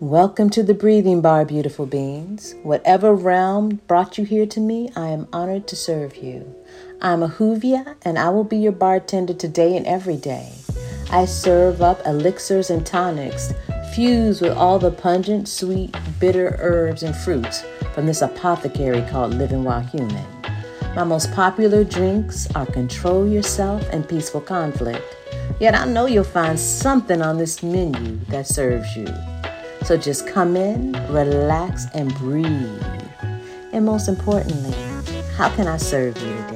Welcome to the Breathing Bar, beautiful beings. Whatever realm brought you here to me, I am honored to serve you. I'm Ahuvia, and I will be your bartender today and every day. I serve up elixirs and tonics fused with all the pungent, sweet, bitter herbs and fruits from this apothecary called Living While Human. My most popular drinks are Control Yourself and Peaceful Conflict. Yet I know you'll find something on this menu that serves you. So just come in, relax, and breathe. And most importantly, how can I serve you today?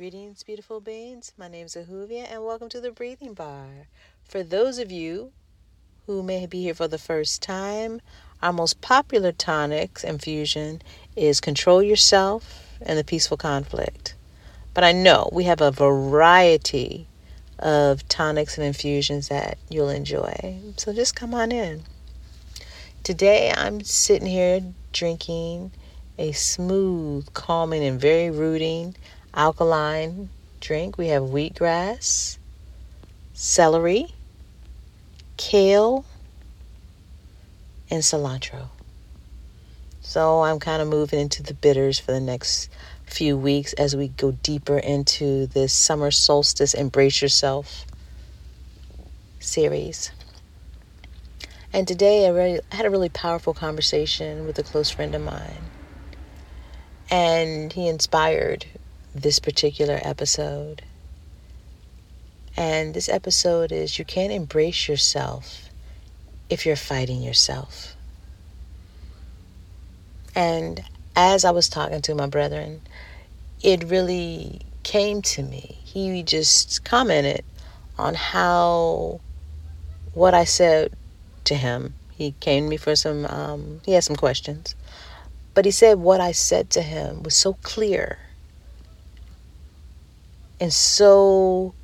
Greetings, beautiful beings. My name is Ahuvia, and welcome to the Breathing Bar. For those of you who may be here for the first time, our most popular tonics infusion is Control Yourself and the Peaceful Conflict. But I know we have a variety of tonics and infusions that you'll enjoy. So just come on in. Today I'm sitting here drinking a smooth, calming, and very rooting alkaline drink. We have wheatgrass, celery, kale, and cilantro. So I'm kind of moving into the bitters for the next few weeks as we go deeper into this summer solstice embrace yourself series. And today I, really, had a really powerful conversation with a close friend of mine. And he inspired this particular episode. And this episode is you can't embrace yourself if you're fighting yourself. And as I was talking to my brethren, it really came to me. He just commented on how what I said to him. He came to me for some, um, he had some questions. But he said what I said to him was so clear and so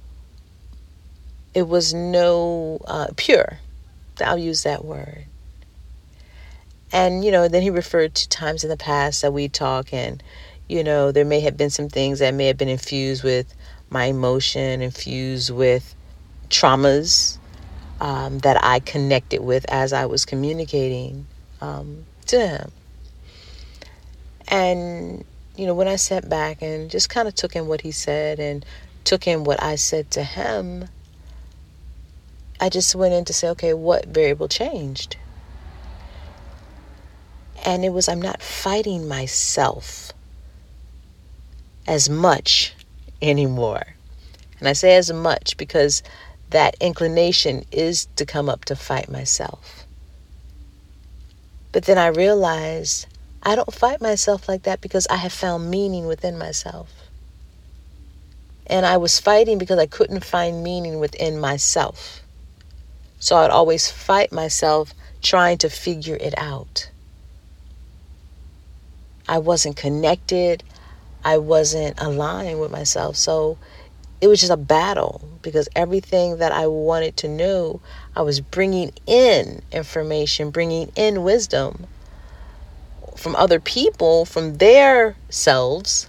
it was no uh, pure. I'll use that word. And you know, then he referred to times in the past that we talk, and you know, there may have been some things that may have been infused with my emotion, infused with traumas um, that I connected with as I was communicating um, to him. And you know, when I sat back and just kind of took in what he said and took in what I said to him, I just went in to say, okay, what variable changed? And it was, I'm not fighting myself as much anymore. And I say as much because that inclination is to come up to fight myself. But then I realized I don't fight myself like that because I have found meaning within myself. And I was fighting because I couldn't find meaning within myself. So I'd always fight myself trying to figure it out. I wasn't connected. I wasn't aligned with myself. So it was just a battle because everything that I wanted to know, I was bringing in information, bringing in wisdom from other people, from their selves.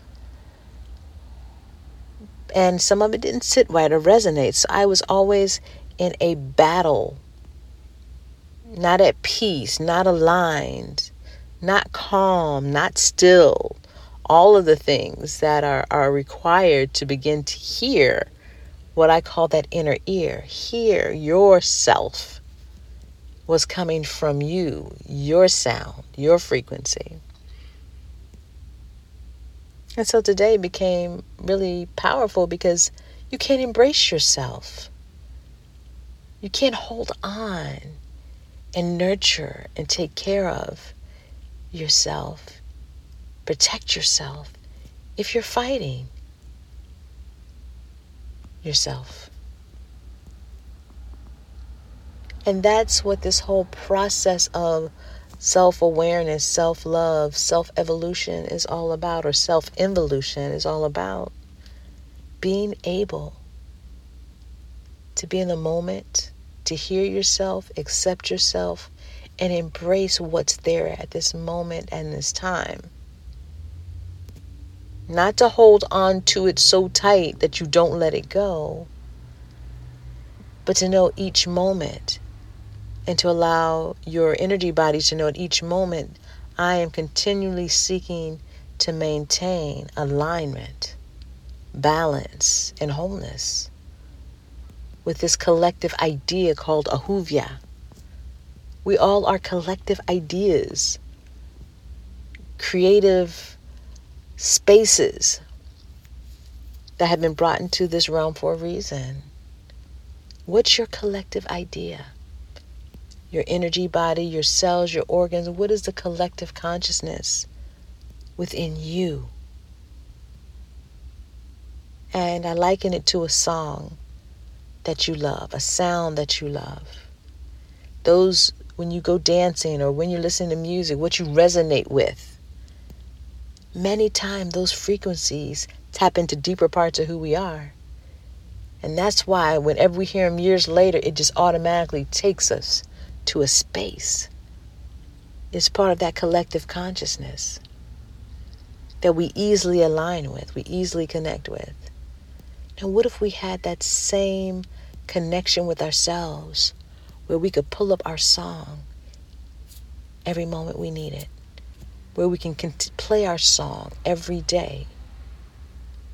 And some of it didn't sit right or resonate. So I was always in a battle, not at peace, not aligned, not calm, not still. All of the things that are, are required to begin to hear what I call that inner ear. Hear yourself was coming from you, your sound, your frequency. And so today became really powerful because you can't embrace yourself. You can't hold on and nurture and take care of yourself, protect yourself if you're fighting yourself. And that's what this whole process of self awareness, self love, self evolution is all about, or self involution is all about. Being able to be in the moment, to hear yourself, accept yourself, and embrace what's there at this moment and this time. Not to hold on to it so tight that you don't let it go, but to know each moment and to allow your energy body to know at each moment, I am continually seeking to maintain alignment, balance, and wholeness with this collective idea called Ahuvia. We all are collective ideas, creative spaces that have been brought into this realm for a reason. What's your collective idea? Your energy body, your cells, your organs. What is the collective consciousness within you? And I liken it to a song that you love, a sound that you love. Those, when you go dancing or when you're listening to music, what you resonate with. Many times, those frequencies tap into deeper parts of who we are. And that's why, whenever we hear them years later, it just automatically takes us to a space is part of that collective consciousness that we easily align with, we easily connect with. Now, what if we had that same connection with ourselves where we could pull up our song every moment we need it, where we can play our song every day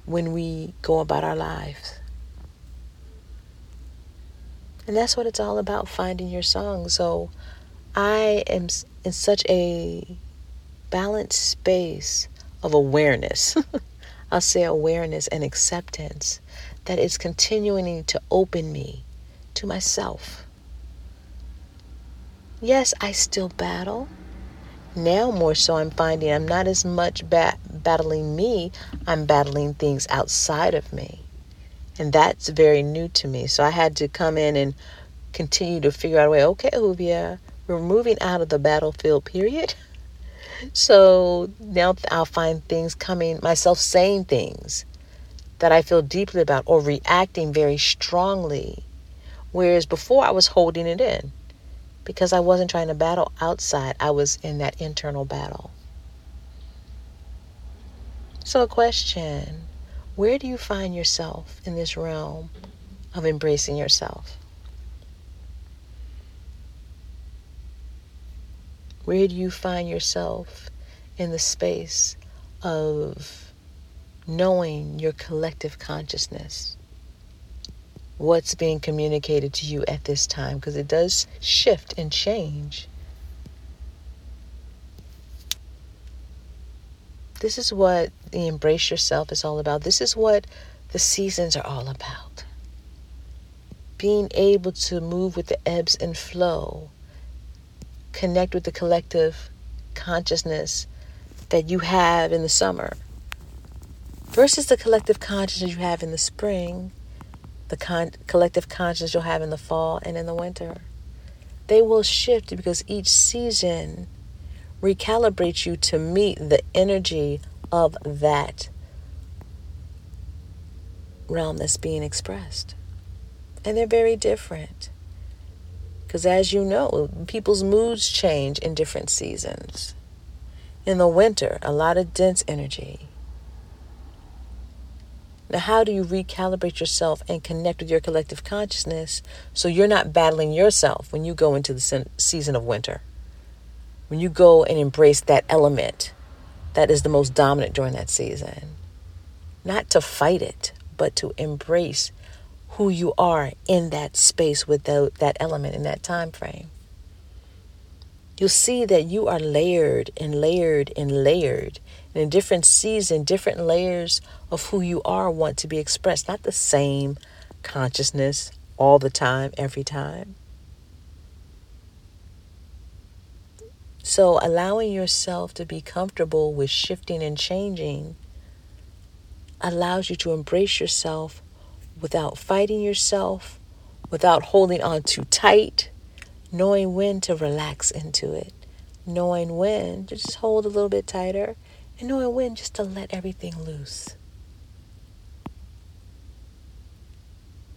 when we go about our lives? And that's what it's all about finding your song. So I am in such a balanced space of awareness. I'll say awareness and acceptance that is continuing to open me to myself. Yes, I still battle. Now, more so, I'm finding I'm not as much bat- battling me, I'm battling things outside of me. And that's very new to me. So I had to come in and continue to figure out a way, okay, Huvia, we're moving out of the battlefield period. So now I'll find things coming, myself saying things that I feel deeply about or reacting very strongly. Whereas before I was holding it in because I wasn't trying to battle outside, I was in that internal battle. So, a question where do you find yourself in this realm of embracing yourself? Where do you find yourself in the space of knowing your collective consciousness? What's being communicated to you at this time? Because it does shift and change. This is what the Embrace Yourself is all about. This is what the seasons are all about. Being able to move with the ebbs and flow, connect with the collective consciousness that you have in the summer versus the collective consciousness you have in the spring, the con- collective consciousness you'll have in the fall and in the winter. They will shift because each season recalibrate you to meet the energy of that realm that's being expressed. And they're very different. Because as you know, people's moods change in different seasons. In the winter, a lot of dense energy. Now, how do you recalibrate yourself and connect with your collective consciousness so you're not battling yourself when you go into the season of winter? When you go and embrace that element that is the most dominant during that season, not to fight it, but to embrace who you are in that space with the, that element in that time frame. You'll see that you are layered and layered and layered. And in different seasons, different layers of who you are want to be expressed, not the same consciousness all the time, every time. So, allowing yourself to be comfortable with shifting and changing allows you to embrace yourself without fighting yourself, without holding on too tight, knowing when to relax into it, knowing when to just hold a little bit tighter, and knowing when just to let everything loose.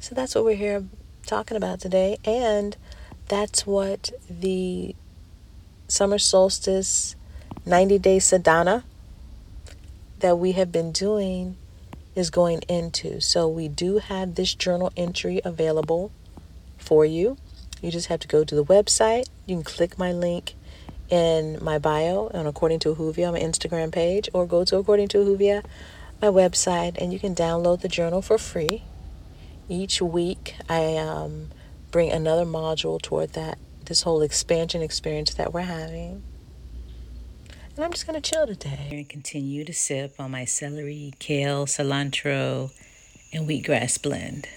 So that's what we're here talking about today, and that's what the summer solstice 90 day sadhana that we have been doing is going into. So we do have this journal entry available for you. You just have to go to the website. You can click my link in my bio on According to Ahuvia, my Instagram page, or go to According to Ahuvia, my website, and you can download the journal for free. Each week, I um, bring another module toward that this whole expansion experience that we're having. And I'm just going to chill today. And continue to sip on my celery, kale, cilantro, and wheatgrass blend.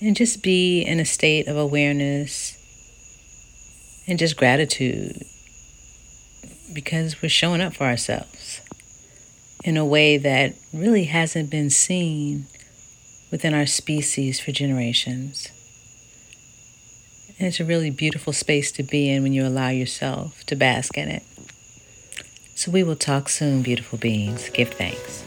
And just be in a state of awareness and just gratitude because we're showing up for ourselves in a way that really hasn't been seen within our species for generations. And it's a really beautiful space to be in when you allow yourself to bask in it. So we will talk soon, beautiful beings. Give thanks.